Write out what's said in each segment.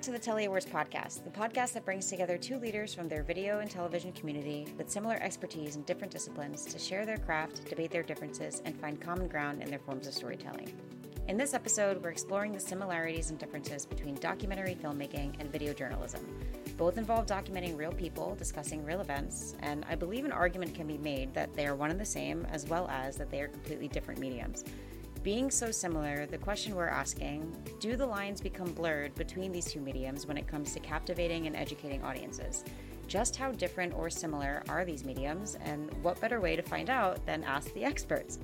back to the Telly Awards podcast, the podcast that brings together two leaders from their video and television community with similar expertise in different disciplines to share their craft, debate their differences, and find common ground in their forms of storytelling. In this episode, we're exploring the similarities and differences between documentary filmmaking and video journalism. Both involve documenting real people, discussing real events, and I believe an argument can be made that they are one and the same, as well as that they are completely different mediums. Being so similar, the question we're asking do the lines become blurred between these two mediums when it comes to captivating and educating audiences? Just how different or similar are these mediums, and what better way to find out than ask the experts?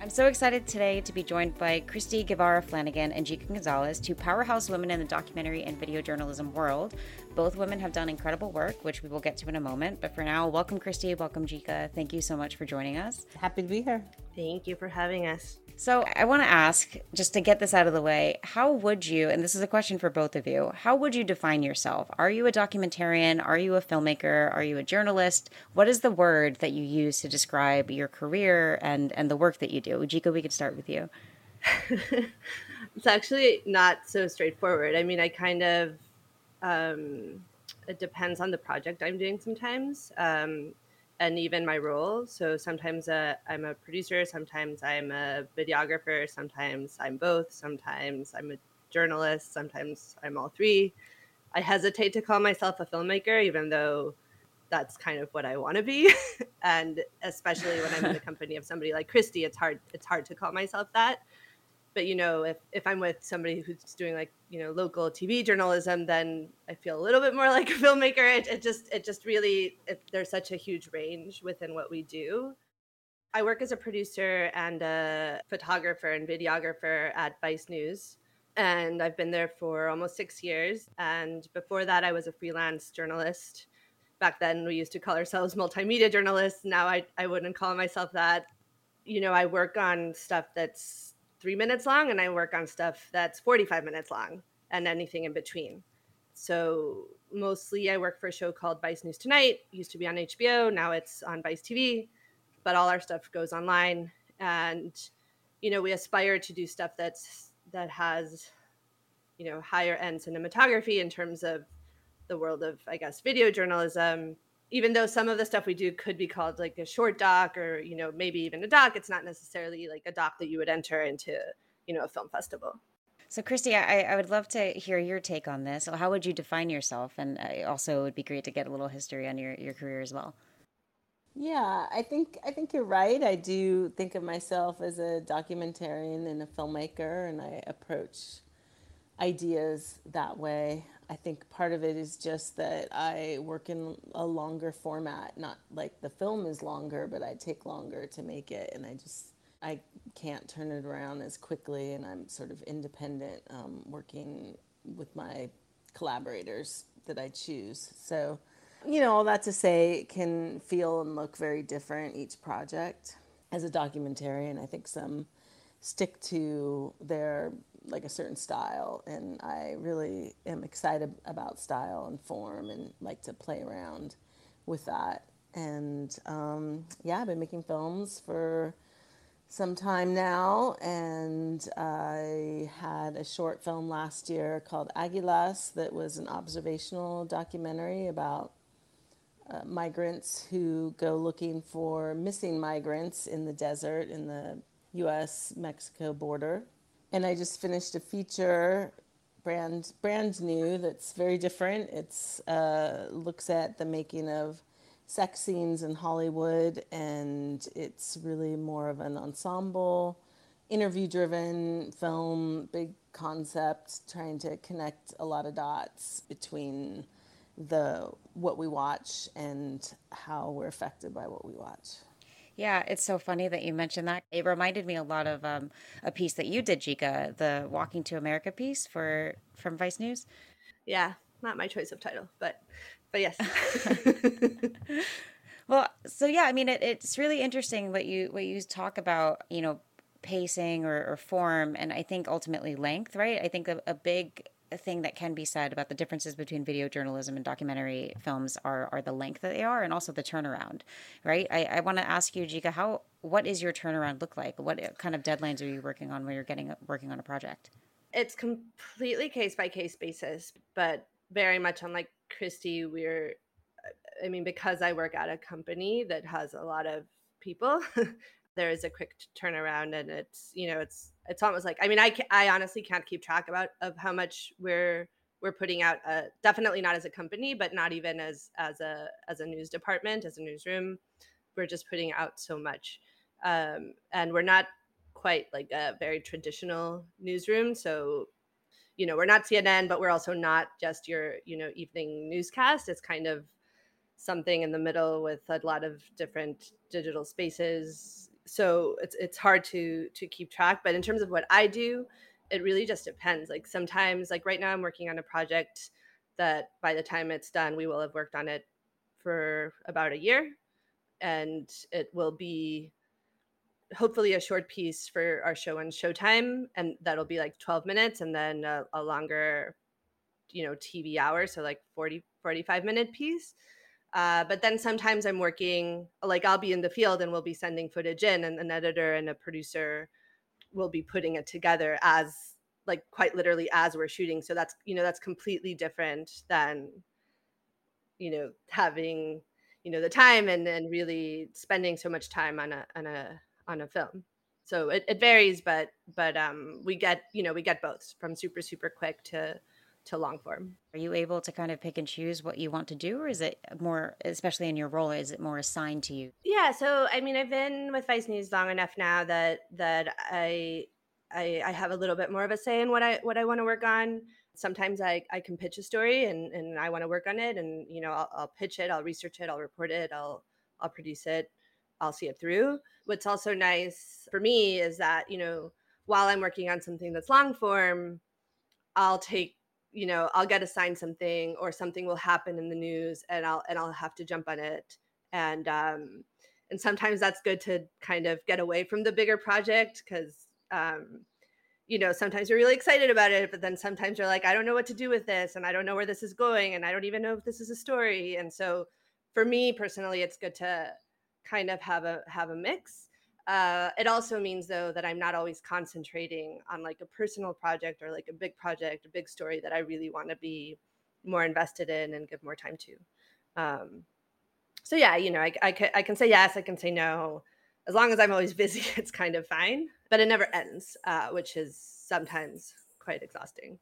I'm so excited today to be joined by Christy Guevara Flanagan and Jika Gonzalez, two powerhouse women in the documentary and video journalism world. Both women have done incredible work, which we will get to in a moment. But for now, welcome, Christy. Welcome, Jika. Thank you so much for joining us. Happy to be here. Thank you for having us. So, I want to ask, just to get this out of the way, how would you, and this is a question for both of you, how would you define yourself? Are you a documentarian? Are you a filmmaker? Are you a journalist? What is the word that you use to describe your career and, and the work that you do? Ujiko, we could start with you. it's actually not so straightforward. I mean, I kind of, um, it depends on the project I'm doing sometimes. Um, and even my role. So sometimes uh, I'm a producer, sometimes I'm a videographer, sometimes I'm both, sometimes I'm a journalist, sometimes I'm all three. I hesitate to call myself a filmmaker, even though that's kind of what I want to be. and especially when I'm in the company of somebody like Christy, it's hard it's hard to call myself that but you know if, if i'm with somebody who's doing like you know local tv journalism then i feel a little bit more like a filmmaker. It, it just it just really it, there's such a huge range within what we do. I work as a producer and a photographer and videographer at vice news and i've been there for almost six years. And before that i was a freelance journalist. Back then we used to call ourselves multimedia journalists. Now i, I wouldn't call myself that. You know i work on stuff that's three minutes long and I work on stuff that's 45 minutes long and anything in between. So mostly I work for a show called Vice News Tonight, used to be on HBO, now it's on Vice TV, but all our stuff goes online and you know, we aspire to do stuff that's that has you know, higher end cinematography in terms of the world of I guess video journalism even though some of the stuff we do could be called like a short doc or you know maybe even a doc it's not necessarily like a doc that you would enter into you know a film festival. So christy i, I would love to hear your take on this. How would you define yourself? And uh, also it would be great to get a little history on your, your career as well. Yeah i think i think you're right. I do think of myself as a documentarian and a filmmaker and i approach ideas that way I think part of it is just that I work in a longer format, not like the film is longer, but I take longer to make it. And I just, I can't turn it around as quickly. And I'm sort of independent um, working with my collaborators that I choose. So, you know, all that to say, it can feel and look very different each project. As a documentarian, I think some stick to their like a certain style and i really am excited about style and form and like to play around with that. And um, yeah i've been making films for some time now and i had a short film last year called aguilas that was an observational documentary about uh, migrants who go looking for missing migrants in the desert in the us mexico border and I just finished a feature brand brand new that's very different. It's uh, looks at the making of sex scenes in Hollywood, and it's really more of an ensemble, interview driven film, big concept, trying to connect a lot of dots between the what we watch and how we're affected by what we watch. Yeah, it's so funny that you mentioned that. It reminded me a lot of um, a piece that you did, Jika, the Walking to America piece for from Vice News. Yeah, not my choice of title, but but yes. well, so yeah, I mean, it, it's really interesting what you what you talk about. You know, pacing or, or form, and I think ultimately length. Right? I think a, a big thing that can be said about the differences between video journalism and documentary films are are the length that they are and also the turnaround right? I, I want to ask you jika how what is your turnaround look like? What kind of deadlines are you working on when you're getting working on a project? It's completely case by case basis, but very much unlike Christy, we're, I mean, because I work at a company that has a lot of people, there is a quick turnaround and it's, you know, it's, it's almost like, I mean, I, I honestly can't keep track about of how much we're, we're putting out uh, definitely not as a company but not even as as a as a news department as a newsroom. We're just putting out so much um, and we're not quite like a very traditional newsroom so you know we're not cnn but we're also not just your you know evening newscast. It's kind of something in the middle with a lot of different digital spaces so it's it's hard to to keep track but in terms of what i do it really just depends. Like sometimes, like right now, I'm working on a project that by the time it's done, we will have worked on it for about a year. And it will be hopefully a short piece for our show on Showtime. And that'll be like 12 minutes and then a, a longer, you know, TV hour. So like 40, 45 minute piece. Uh, but then sometimes I'm working, like I'll be in the field and we'll be sending footage in, and an editor and a producer will be putting it together as like quite literally as we're shooting. So that's you know that's completely different than you know having you know the time and and really spending so much time on a on a on a film. So it, it varies but but um we get you know we get both from super super quick to to long form. Are you able to kind of pick and choose what you want to do or is it more especially in your role is it more assigned to you? Yeah so i mean i've been with vice news long enough now that that i i, I have a little bit more of a say in what i what i want to work on. Sometimes i i can pitch a story and and i want to work on it and you know I'll, I'll pitch it i'll research it i'll report it i'll i'll produce it i'll see it through. What's also nice for me is that you know while i'm working on something that's long form i'll take you know i'll get assigned something or something will happen in the news and i'll and i'll have to jump on it. And um and sometimes that's good to kind of get away from the bigger project because um you know sometimes you're really excited about it but then sometimes you're like i don't know what to do with this and i don't know where this is going and i don't even know if this is a story. And so for me personally it's good to kind of have a have a mix uh, it also means though that I'm not always concentrating on like a personal project or like a big project, a big story that I really want to be more invested in and give more time to. Um, so yeah, you know, I, I, can, I can say yes, I can say no. As long as I'm always busy, it's kind of fine, but it never ends, uh, which is sometimes quite exhausting.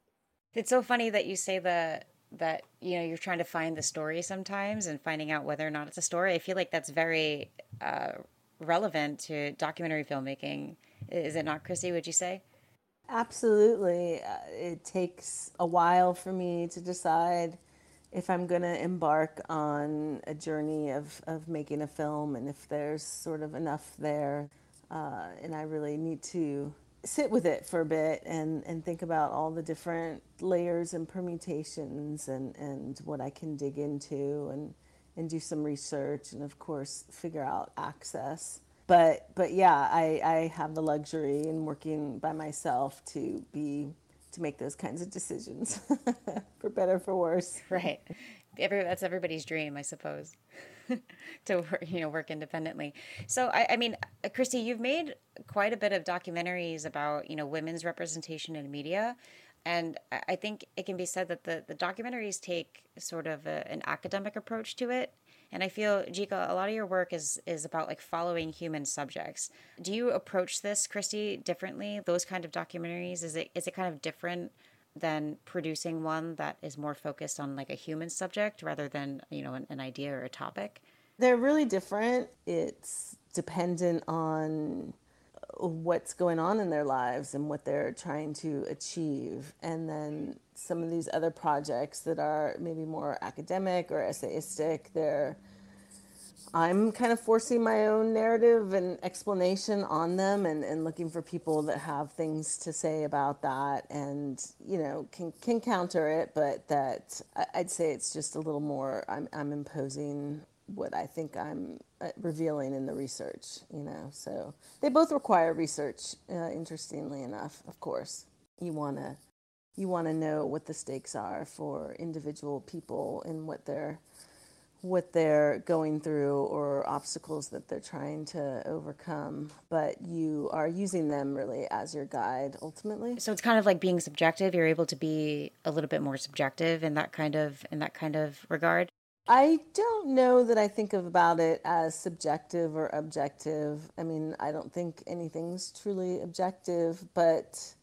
It's so funny that you say that that you know you're trying to find the story sometimes and finding out whether or not it's a story. I feel like that's very uh, relevant to documentary filmmaking. Is it not, Christy? Would you say? Absolutely. Uh, it takes a while for me to decide if I'm going to embark on a journey of, of making a film and if there's sort of enough there. Uh, and I really need to sit with it for a bit and, and think about all the different layers and permutations and, and what I can dig into and and do some research and of course figure out access. But but yeah i i have the luxury in working by myself to be to make those kinds of decisions for better for worse. Right. Every, that's everybody's dream i suppose to you know work independently. So I, I mean christy you've made quite a bit of documentaries about you know women's representation in media and I think it can be said that the, the documentaries take sort of a, an academic approach to it. And I feel, Jika, a lot of your work is is about like following human subjects. Do you approach this, Christy, differently? Those kind of documentaries is it is it kind of different than producing one that is more focused on like a human subject rather than you know an, an idea or a topic? They're really different. It's dependent on what's going on in their lives and what they're trying to achieve. And then some of these other projects that are maybe more academic or essayistic, they're I'm kind of forcing my own narrative and explanation on them and, and looking for people that have things to say about that and, you know, can, can counter it, but that I'd say it's just a little more, I'm, I'm imposing what I think I'm uh, revealing in the research, you know. So they both require research. Uh, interestingly enough, of course, you want to you want to know what the stakes are for individual people and what they're what they're going through or obstacles that they're trying to overcome, but you are using them really as your guide ultimately. So it's kind of like being subjective. You're able to be a little bit more subjective in that kind of in that kind of regard. I don't know that I think of about it as subjective or objective. I mean, I don't think anything's truly objective, but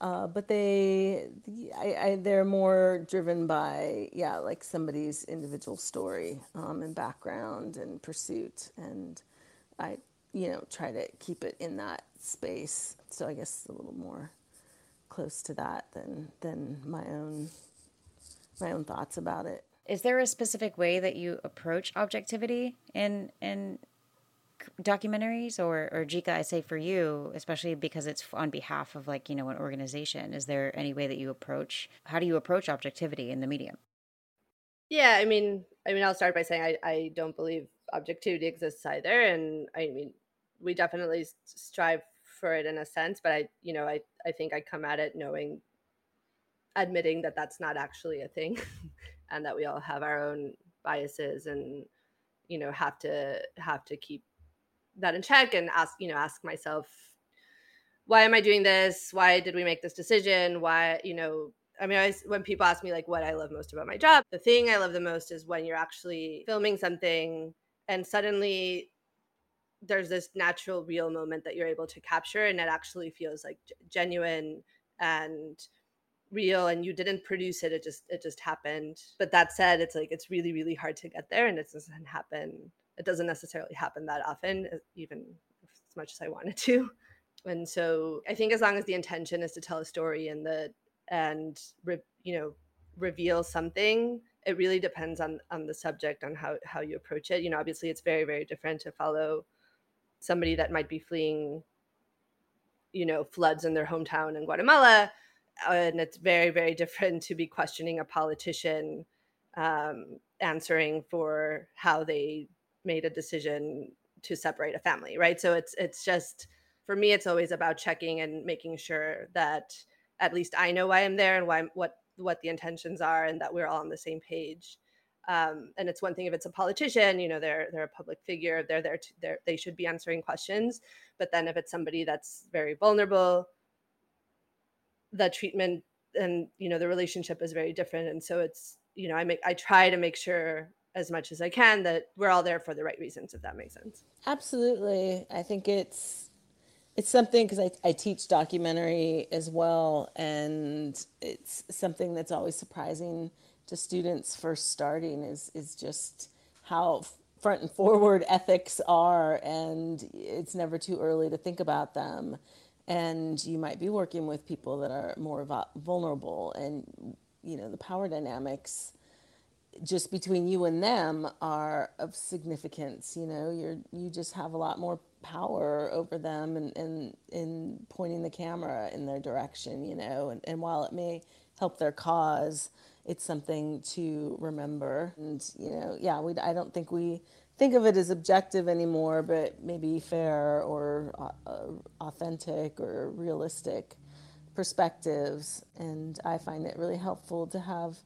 uh, but they, I, I, they're more driven by, yeah, like somebody's individual story um, and background and pursuit, and I, you know, try to keep it in that space. So I guess a little more close to that than than my own my own thoughts about it. Is there a specific way that you approach objectivity in in documentaries? Or or Jika I say for you especially because it's on behalf of like you know an organization is there any way that you approach how do you approach objectivity in the medium? Yeah I mean I mean I'll start by saying I, I don't believe objectivity exists either. And I mean we definitely strive for it in a sense but I you know I I think I come at it knowing admitting that that's not actually a thing and that we all have our own biases and you know have to have to keep that in check and ask you know ask myself why am i doing this? Why did we make this decision? Why you know i mean I, when people ask me like what i love most about my job the thing i love the most is when you're actually filming something and suddenly there's this natural real moment that you're able to capture and it actually feels like genuine and real and you didn't produce it it just it just happened. But that said it's like it's really really hard to get there and it doesn't happen it doesn't necessarily happen that often even as much as i wanted to. And so i think as long as the intention is to tell a story and the and re, you know reveal something it really depends on on the subject on how how you approach it. You know obviously it's very very different to follow somebody that might be fleeing you know floods in their hometown in guatemala and it's very very different to be questioning a politician um, answering for how they made a decision to separate a family right? So it's it's just for me it's always about checking and making sure that at least i know why i'm there and why what what the intentions are and that we're all on the same page. Um, and it's one thing if it's a politician you know they're they're a public figure they're there to they're, they should be answering questions. But then if it's somebody that's very vulnerable the treatment and you know the relationship is very different and so it's you know i make i try to make sure as much as i can that we're all there for the right reasons if that makes sense. Absolutely. I think it's it's something because I, I teach documentary as well and it's something that's always surprising to students first starting is is just how front and forward ethics are and it's never too early to think about them and you might be working with people that are more vulnerable and you know the power dynamics just between you and them are of significance you know? You're you just have a lot more power over them and in in pointing the camera in their direction you know? And, and while it may help their cause it's something to remember. And you know yeah we i don't think we think of it as objective anymore, but maybe fair or uh, uh, authentic or realistic perspectives. And I find it really helpful to have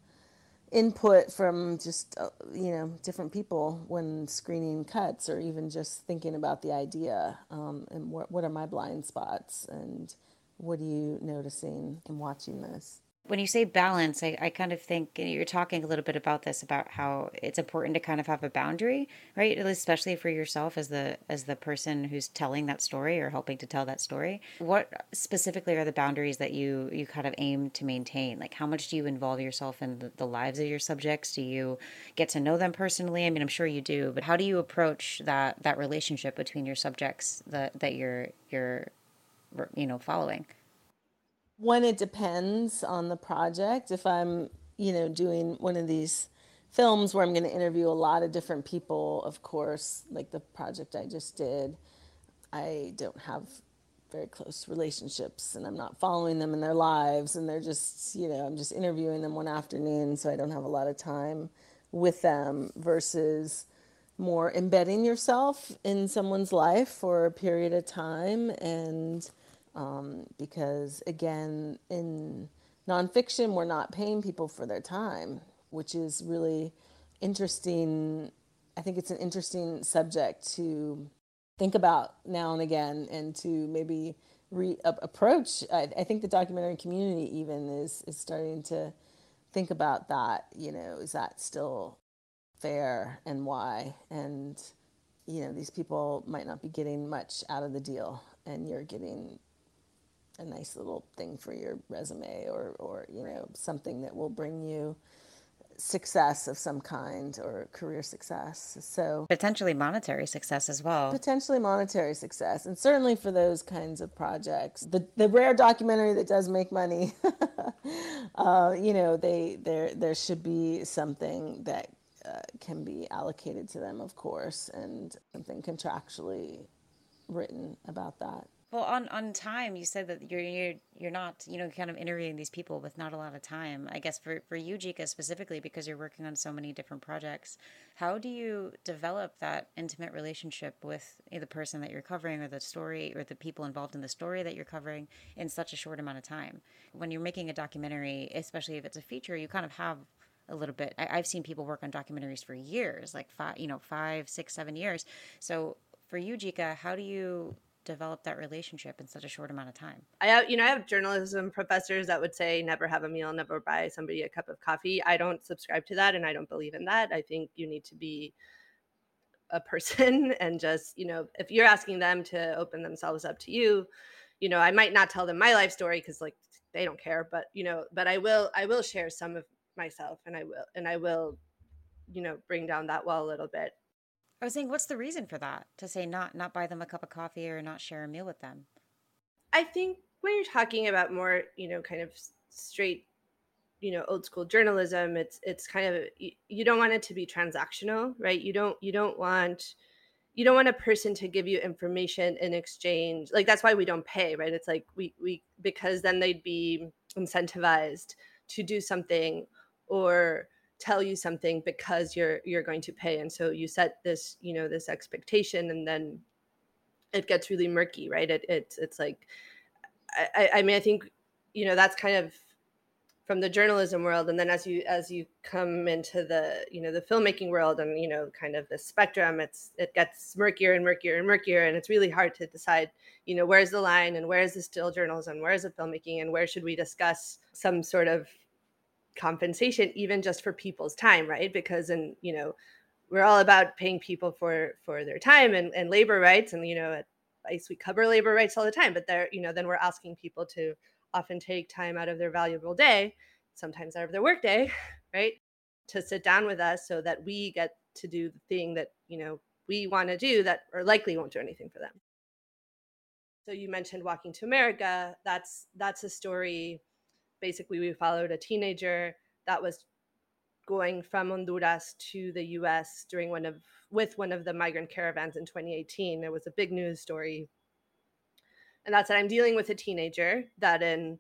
input from just uh, you know different people when screening cuts or even just thinking about the idea um, and what, what are my blind spots and what are you noticing in watching this when you say balance, I, I kind of think you're talking a little bit about this about how it's important to kind of have a boundary, right? Especially for yourself as the as the person who's telling that story or helping to tell that story. What specifically are the boundaries that you you kind of aim to maintain? Like how much do you involve yourself in the, the lives of your subjects? Do you get to know them personally? I mean, I'm sure you do, but how do you approach that that relationship between your subjects that that you're you're you know following? One, it depends on the project. If I'm, you know, doing one of these films where I'm going to interview a lot of different people, of course, like the project I just did, I don't have very close relationships and I'm not following them in their lives and they're just, you know, I'm just interviewing them one afternoon so I don't have a lot of time with them versus more embedding yourself in someone's life for a period of time and um, because again, in nonfiction, we're not paying people for their time, which is really interesting. I think it's an interesting subject to think about now and again, and to maybe re- approach. I, I think the documentary community even is is starting to think about that. You know, is that still fair, and why? And you know, these people might not be getting much out of the deal, and you're getting a nice little thing for your resume or, or you know, something that will bring you success of some kind or career success. So potentially monetary success as well. Potentially monetary success. And certainly for those kinds of projects. The the rare documentary that does make money, uh, you know, they there there should be something that uh, can be allocated to them, of course, and something contractually written about that. Well, on on time, you said that you're you're you're not you know kind of interviewing these people with not a lot of time. I guess for for you, Jika, specifically because you're working on so many different projects. How do you develop that intimate relationship with the person that you're covering, or the story, or the people involved in the story that you're covering in such a short amount of time? When you're making a documentary, especially if it's a feature, you kind of have a little bit. I, have seen people work on documentaries for years, like five, you know, five, six, seven years. So for you, Jika, how do you develop that relationship in such a short amount of time? I have, you know, I have journalism professors that would say never have a meal, never buy somebody a cup of coffee. I don't subscribe to that and I don't believe in that. I think you need to be a person and just, you know, if you're asking them to open themselves up to you, you know, I might not tell them my life story cuz like they don't care, but you know, but I will I will share some of myself and I will and I will you know, bring down that wall a little bit I was saying, what's the reason for that? To say not not buy them a cup of coffee or not share a meal with them? I think when you're talking about more, you know, kind of straight, you know, old school journalism, it's it's kind of you, you don't want it to be transactional, right? You don't you don't want you don't want a person to give you information in exchange. Like that's why we don't pay, right? It's like we we because then they'd be incentivized to do something or tell you something because you're you're going to pay and so you set this you know this expectation and then it gets really murky right? It, it's it's like I, I mean i think you know that's kind of from the journalism world and then as you as you come into the you know the filmmaking world and you know kind of the spectrum it's it gets murkier and murkier and murkier and it's really hard to decide you know where's the line and where is the still journalism where is the filmmaking and where should we discuss some sort of compensation even just for people's time right? Because and you know we're all about paying people for for their time and, and labor rights and you know at Vice we cover labor rights all the time but there you know then we're asking people to often take time out of their valuable day sometimes out of their work day right? To sit down with us so that we get to do the thing that you know we want to do that or likely won't do anything for them. So you mentioned walking to america. That's that's a story basically we followed a teenager that was going from Honduras to the US during one of with one of the migrant caravans in 2018. It was a big news story. And that's that I'm dealing with a teenager that in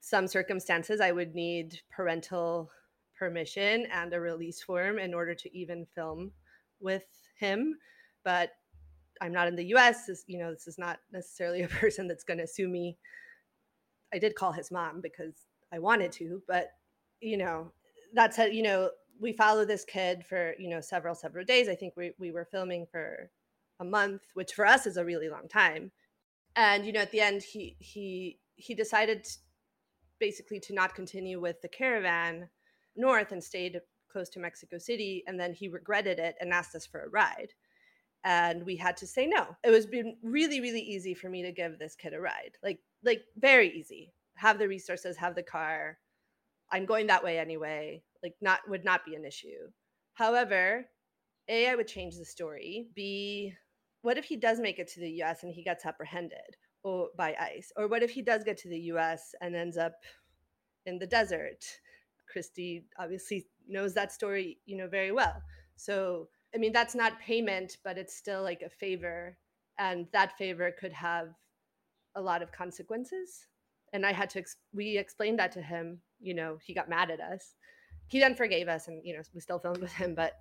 some circumstances I would need parental permission and a release form in order to even film with him. But I'm not in the US. This, you know, this is not necessarily a person that's going to sue me I did call his mom because I wanted to, but you know, that's how, you know, we follow this kid for, you know, several, several days. I think we, we were filming for a month, which for us is a really long time. And, you know, at the end, he, he, he decided basically to not continue with the caravan north and stayed close to Mexico City. And then he regretted it and asked us for a ride. And we had to say no. It was been really, really easy for me to give this kid a ride. Like like very easy. Have the resources, have the car. I'm going that way anyway. Like not would not be an issue. However, A, I would change the story. B, what if he does make it to the US and he gets apprehended or by ICE? Or what if he does get to the US and ends up in the desert? Christy obviously knows that story, you know, very well. So, I mean, that's not payment, but it's still like a favor. And that favor could have a lot of consequences. And i had to ex- we explained that to him you know he got mad at us. He then forgave us and you know we still filmed with him but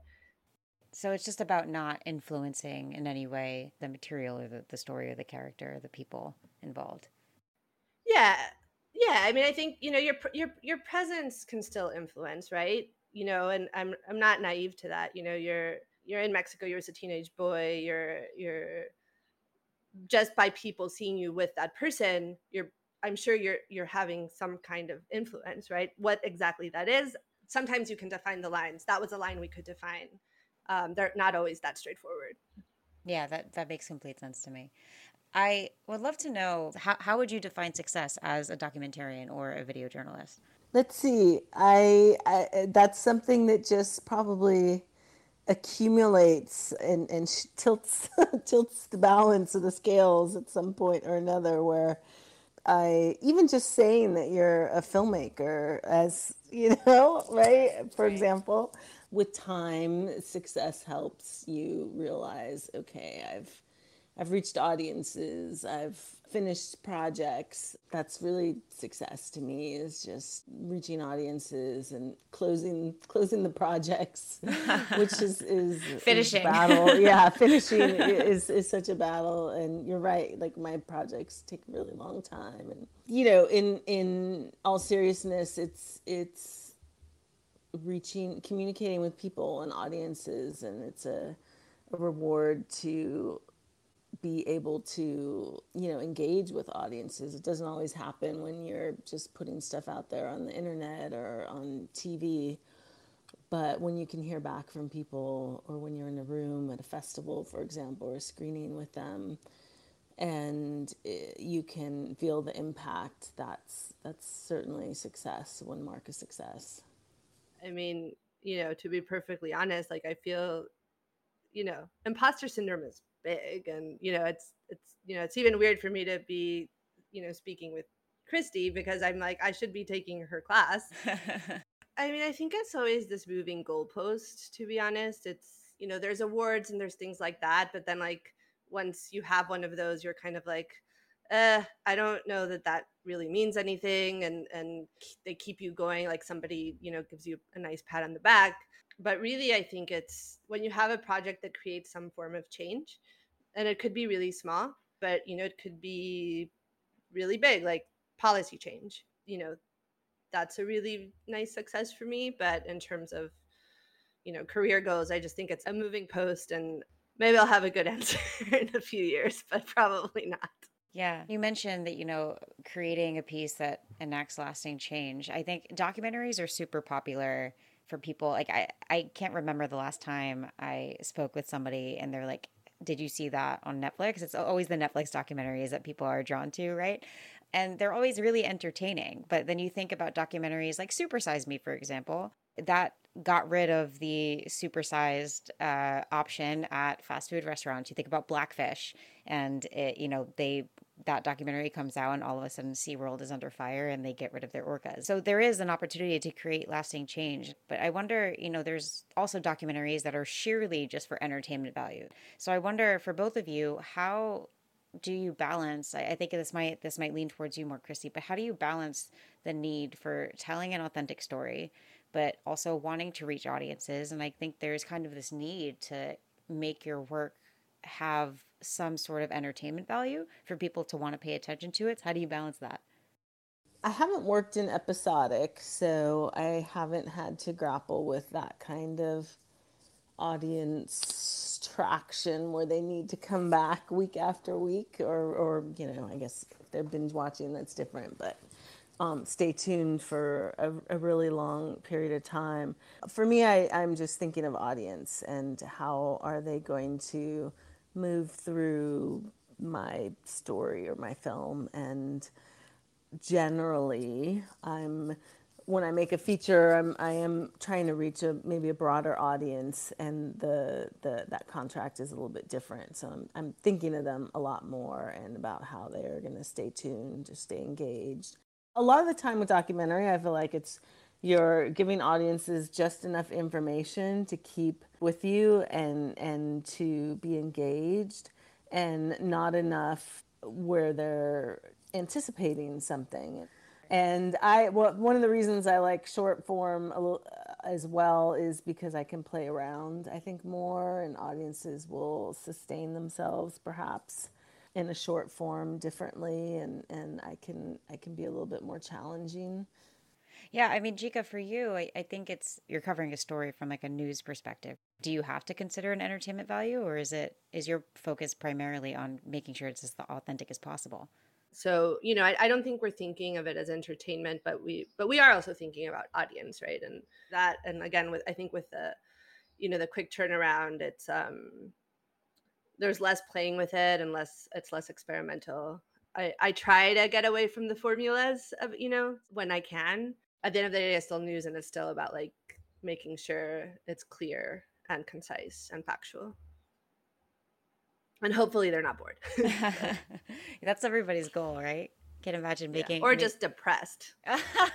so it's just about not influencing in any way the material or the, the story or the character or the people involved. Yeah. Yeah. I mean i think you know your your your presence can still influence right? You know, and I'm I'm not naive to that. You know, you're you're in Mexico, you're as a teenage boy, you're you're just by people seeing you with that person, you're I'm sure you're you're having some kind of influence, right? What exactly that is, sometimes you can define the lines. That was a line we could define. Um, they're not always that straightforward. Yeah, that that makes complete sense to me. I would love to know how, how would you define success as a documentarian or a video journalist? Let's see. I, I that's something that just probably accumulates and, and tilts tilts the balance of the scales at some point or another where I even just saying that you're a filmmaker as you know right for right. example with time success helps you realize okay I've I've reached audiences I've finished projects. That's really success to me is just reaching audiences and closing closing the projects which is is finishing. is battle. Yeah finishing is is such a battle. And you're right like my projects take a really long time. And you know in in all seriousness it's it's reaching communicating with people and audiences. And it's a, a reward to be able to you know engage with audiences. It doesn't always happen when you're just putting stuff out there on the internet or on tv but when you can hear back from people or when you're in a room at a festival for example or a screening with them and it, you can feel the impact that's that's certainly success one mark of success. I mean you know to be perfectly honest like i feel you know imposter syndrome is big and you know it's it's you know it's even weird for me to be you know speaking with christy because i'm like i should be taking her class. I mean i think it's always this moving goalpost to be honest. It's you know there's awards and there's things like that but then like once you have one of those you're kind of like uh i don't know that that really means anything and and they keep you going like somebody you know gives you a nice pat on the back but really i think it's when you have a project that creates some form of change and it could be really small but you know it could be really big like policy change you know that's a really nice success for me but in terms of you know career goals i just think it's a moving post and maybe i'll have a good answer in a few years but probably not yeah. You mentioned that, you know, creating a piece that enacts lasting change. I think documentaries are super popular for people. Like I, I can't remember the last time I spoke with somebody and they're like, did you see that on Netflix? It's always the Netflix documentaries that people are drawn to, right? And they're always really entertaining. But then you think about documentaries like Supersize Me, for example, that got rid of the supersized uh, option at fast food restaurants. You think about Blackfish, and it, you know they that documentary comes out, and all of a sudden SeaWorld is under fire, and they get rid of their orcas. So there is an opportunity to create lasting change. But I wonder, you know, there's also documentaries that are sheerly just for entertainment value. So I wonder for both of you, how do you balance I, I think this might this might lean towards you more christy but how do you balance the need for telling an authentic story but also wanting to reach audiences. And I think there's kind of this need to make your work have some sort of entertainment value for people to want to pay attention to it. How do you balance that? I haven't worked in episodic, so I haven't had to grapple with that kind of audience traction where they need to come back week after week or or you know, I guess if they're binge watching that's different, but um, stay tuned for a, a, really long period of time. For me, I, I'm just thinking of audience and how are they going to move through my story or my film. And generally, I'm when I make a feature, I'm I am trying to reach a maybe a broader audience, and the the that contract is a little bit different. So I'm I'm thinking of them a lot more and about how they are going to stay tuned, to stay engaged a lot of the time with documentary, I feel like it's you're giving audiences just enough information to keep with you and and to be engaged and not enough where they're anticipating something and i well, one of the reasons i like short form as well is because i can play around i think more and audiences will sustain themselves perhaps in a short form differently and, and I can I can be a little bit more challenging. Yeah, I mean, Jika, for you, I, I think it's you're covering a story from like a news perspective. Do you have to consider an entertainment value, or is it is your focus primarily on making sure it's as authentic as possible? So you know, I, I don't think we're thinking of it as entertainment, but we but we are also thinking about audience, right? And that, and again, with I think with the you know the quick turnaround, it's um there's less playing with it and less it's less experimental. I, I try to get away from the formulas of you know when I can. At the end of the day, it's still news and it's still about like making sure it's clear and concise and factual. And hopefully they're not bored. That's everybody's goal, right? Can imagine making yeah. or just depressed.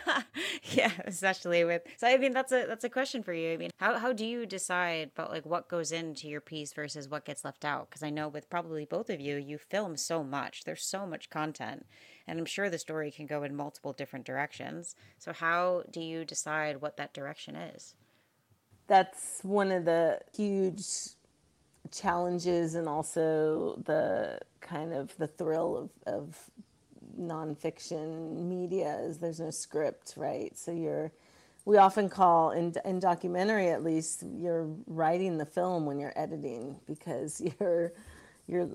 yeah, especially with so I mean that's a that's a question for you. I mean, how how do you decide about like what goes into your piece versus what gets left out? Because I know with probably both of you, you film so much. There's so much content. And I'm sure the story can go in multiple different directions. So how do you decide what that direction is? That's one of the huge challenges and also the kind of the thrill of, of nonfiction media is there's no script, right? So you're we often call in in documentary at least you're writing the film when you're editing because you're you're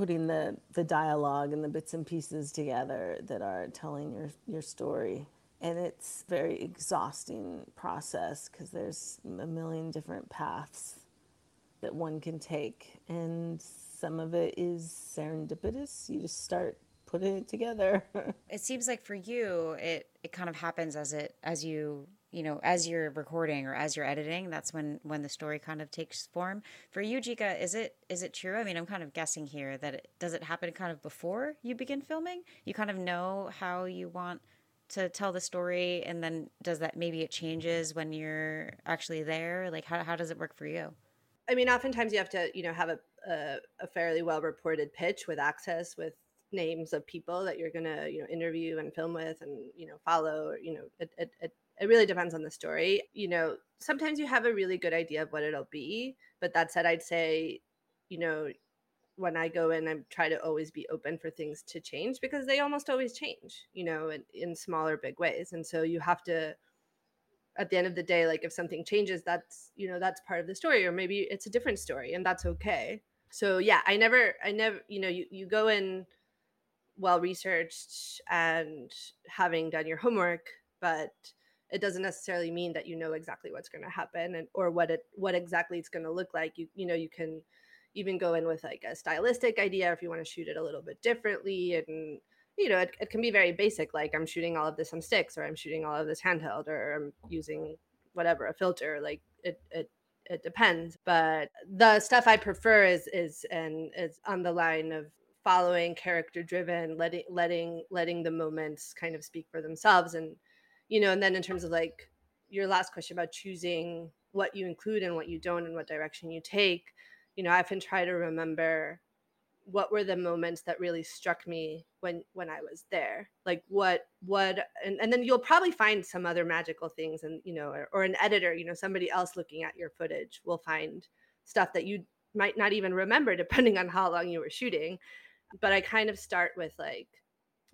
putting the the dialogue and the bits and pieces together that are telling your your story. And it's very exhausting process because there's a million different paths that one can take. And some of it is serendipitous. You just start putting it together. It seems like for you it it kind of happens as it as you you know as you're recording or as you're editing that's when when the story kind of takes form. For you jika is it is it true? I mean i'm kind of guessing here that it does it happen kind of before you begin filming? You kind of know how you want to tell the story and then does that maybe it changes when you're actually there? Like how, how does it work for you? I mean oftentimes you have to you know have a, a, a fairly well reported pitch with access with names of people that you're going to you know interview and film with and you know follow you know it, really depends on the story. You know sometimes you have a really good idea of what it'll be but that said i'd say you know when i go in i try to always be open for things to change because they almost always change you know in, in big ways. And so you have to at the end of the day like if something changes that's you know that's part of the story or maybe it's a different story and that's okay. So yeah i never i never you know you, you go in well researched and having done your homework but it doesn't necessarily mean that you know exactly what's going to happen and or what it what exactly it's going to look like. You you know you can even go in with like a stylistic idea if you want to shoot it a little bit differently and you know it, it can be very basic like i'm shooting all of this on sticks or i'm shooting all of this handheld or i'm using whatever a filter like it it it depends. But the stuff i prefer is is and is on the line of following character driven letting letting letting the moments kind of speak for themselves and you know and then in terms of like your last question about choosing what you include and what you don't and what direction you take you know i often try to remember what were the moments that really struck me when when i was there like what what and, and then you'll probably find some other magical things and you know or, or an editor you know somebody else looking at your footage will find stuff that you might not even remember depending on how long you were shooting but I kind of start with like,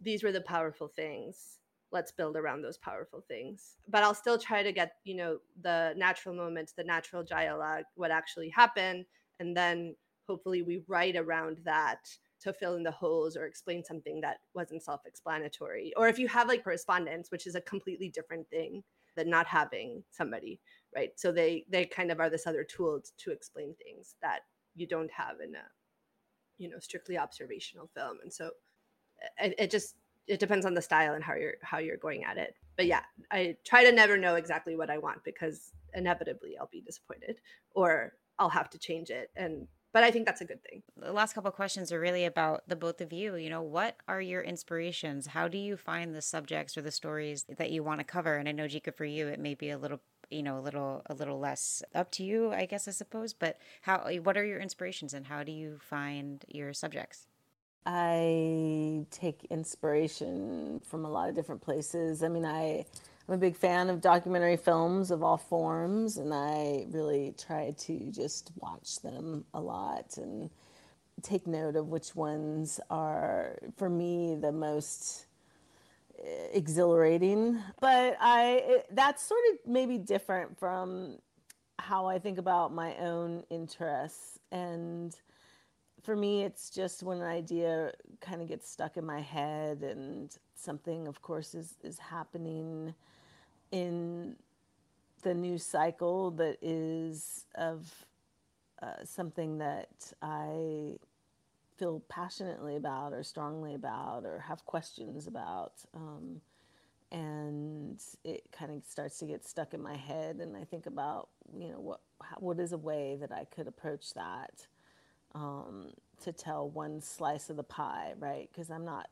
these were the powerful things. Let's build around those powerful things. But I'll still try to get, you know, the natural moments, the natural dialogue, what actually happened. And then hopefully we write around that to fill in the holes or explain something that wasn't self explanatory. Or if you have like correspondence, which is a completely different thing than not having somebody, right? So they they kind of are this other tool to explain things that you don't have in a you know strictly observational film and so eh, it, it just it depends on the style and how you're how you're going at it. But yeah i try to never know exactly what i want because inevitably i'll be disappointed or i'll have to change it. And but i think that's a good thing. The last couple questions are really about the both of you. You know what are your inspirations? How do you find the subjects or the stories that you want to cover? And i know jika for you it may be a little you know a little a little less up to you i guess i suppose. But how what are your inspirations and how do you find your subjects i take inspiration from a lot of different places i mean i i'm a big fan of documentary films of all forms and i really try to just watch them a lot and take note of which ones are for me the most eh, exhilarating. But I it, that's sort of maybe different from how I think about my own interests. And for me, it's just when an idea kind of gets stuck in my head and something, of course, is, is happening in the news cycle that is of uh, something that I feel passionately about or strongly about or have questions about. Um, and it kind of starts to get stuck in my head and I think about, you know, what, what is a way that I could approach that um, to tell one slice of the pie, right? Because I'm not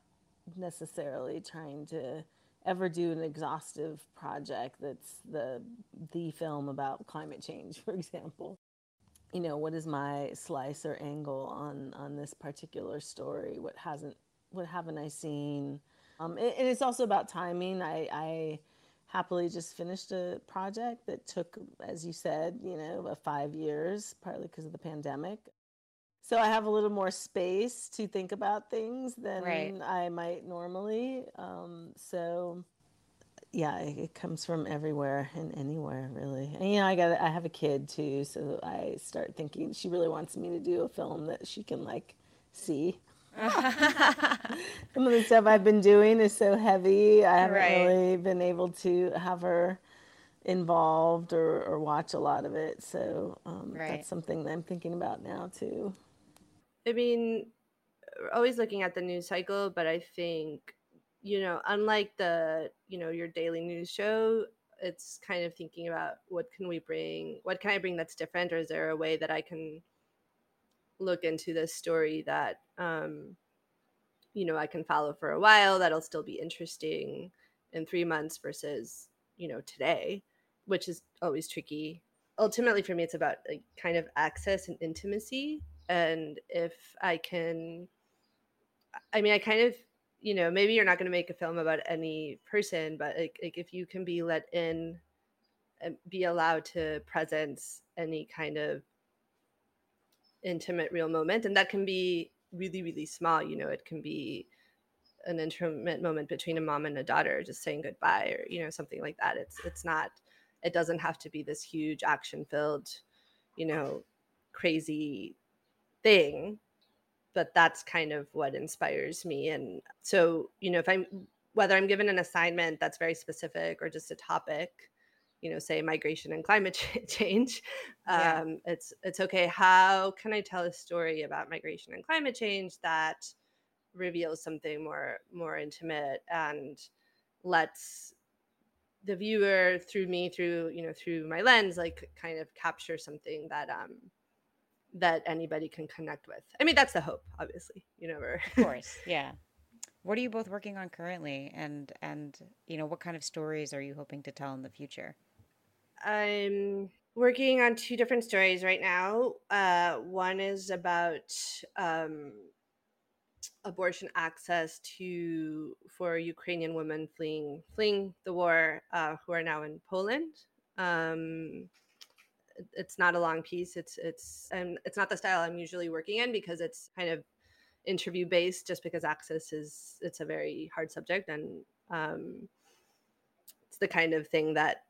necessarily trying to ever do an exhaustive project that's the the film about climate change, for example. You know, what is my slice or angle on on this particular story? What hasn't what haven't I seen? Um, and, it's also about timing. I, I happily just finished a project that took, as you said, you know, five years, partly because of the pandemic so I have a little more space to think about things than right. I might normally. Um, so yeah, it, it, comes from everywhere and anywhere, really. And you know, I got I have a kid too, so I start thinking she really wants me to do a film that she can like see. Some of the stuff I've been doing is so heavy. I haven't right. really been able to have her involved or, or watch a lot of it. So um, right. that's something that I'm thinking about now too. I mean, always looking at the news cycle, but I think, you know, unlike the, you know, your daily news show, it's kind of thinking about what can we bring, what can I bring that's different, or is there a way that I can look into this story that, um, you know, I can follow for a while that'll still be interesting in three months versus, you know, today, which is always tricky. Ultimately, for me, it's about like kind of access and intimacy and if i can i mean i kind of you know maybe you're not going to make a film about any person but like, like if you can be let in and be allowed to presence any kind of intimate real moment and that can be really really small you know it can be an intimate moment between a mom and a daughter just saying goodbye or you know something like that. It's it's not it doesn't have to be this huge action filled you know crazy thing but that's kind of what inspires me and so you know if i'm whether i'm given an assignment that's very specific or just a topic you know say migration and climate change yeah. um, it's it's okay how can i tell a story about migration and climate change that reveals something more more intimate and lets the viewer through me through you know through my lens like kind of capture something that um that anybody can connect with. I mean, that's the hope, obviously. You never. of course, yeah. What are you both working on currently, and and you know, what kind of stories are you hoping to tell in the future? I'm working on two different stories right now. Uh, one is about um, abortion access to for Ukrainian women fleeing fleeing the war uh, who are now in Poland. Um, it's not a long piece. It's it's and it's not the style I'm usually working in because it's kind of interview based. Just because access is it's a very hard subject and um, it's the kind of thing that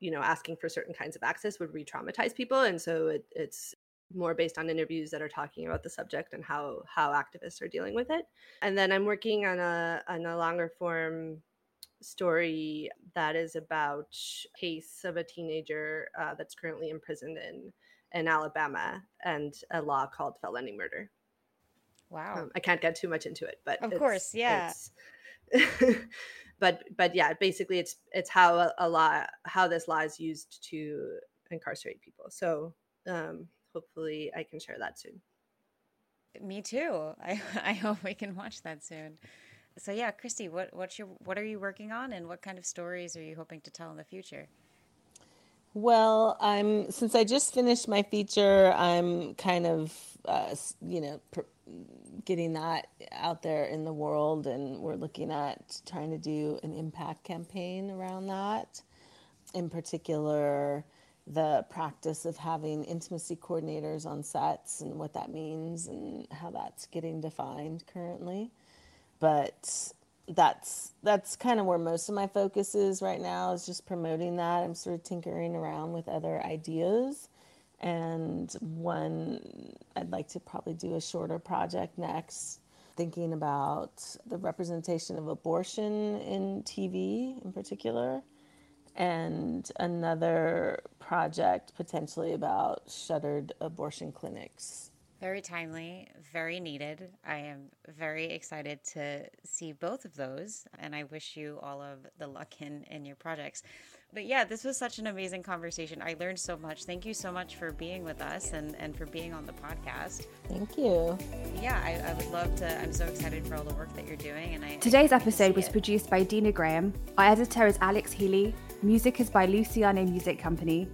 you know asking for certain kinds of access would re-traumatize people, and so it, it's more based on interviews that are talking about the subject and how how activists are dealing with it. And then I'm working on a on a longer form story that is about case of a teenager uh, that's currently imprisoned in in Alabama and a law called felony murder. Wow. Um, I can't get too much into it, but of course, yeah. but but yeah, basically it's it's how a, a, law how this law is used to incarcerate people. So um, hopefully I can share that soon. Me too. I I hope we can watch that soon so yeah, Christy, what what's your what are you working on, and what kind of stories are you hoping to tell in the future? Well, I'm since I just finished my feature, I'm kind of uh, you know pr- getting that out there in the world, and we're looking at trying to do an impact campaign around that. In particular, the practice of having intimacy coordinators on sets and what that means and how that's getting defined currently but that's that's kind of where most of my focus is right now is just promoting that. I'm sort of tinkering around with other ideas. And one, I'd like to probably do a shorter project next, thinking about the representation of abortion in TV in particular, and another project potentially about shuttered abortion clinics very timely, very needed. I am very excited to see both of those, and I wish you all of the luck in, in your projects. But yeah, this was such an amazing conversation. I learned so much. Thank you so much for being with us and, and for being on the podcast. Thank you. Yeah, I, I would love to. I'm so excited for all the work that you're doing. And I today's episode was it. produced by Dina Graham. Our editor is Alex Healy. Music is by Luciano Music Company.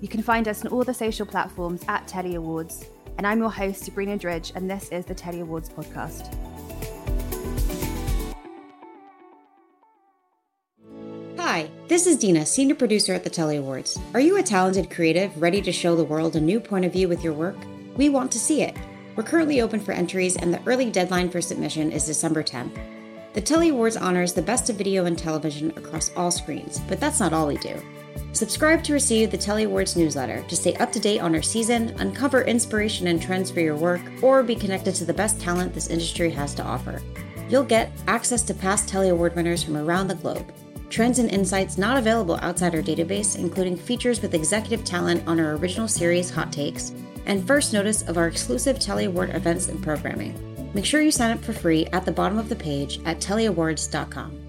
You can find us on all the social platforms at Telly Awards. And I'm your host, Sabrina Dridje, and this is the Telly Awards podcast. Hi, this is Dina, senior producer at the Telly Awards. Are you a talented creative ready to show the world a new point of view with your work? We want to see it. We're currently open for entries, and the early deadline for submission is December 10th. The Telly Awards honors the best of video and television across all screens, but that's not all we do. Subscribe to receive the Telly Awards newsletter to stay up to date on our season, uncover inspiration and trends for your work, or be connected to the best talent this industry has to offer. You'll get access to past Telly Award winners from around the globe, trends and insights not available outside our database, including features with executive talent on our original series, Hot Takes, and first notice of our exclusive Telly Award events and programming. Make sure you sign up for free at the bottom of the page at tellyawards.com.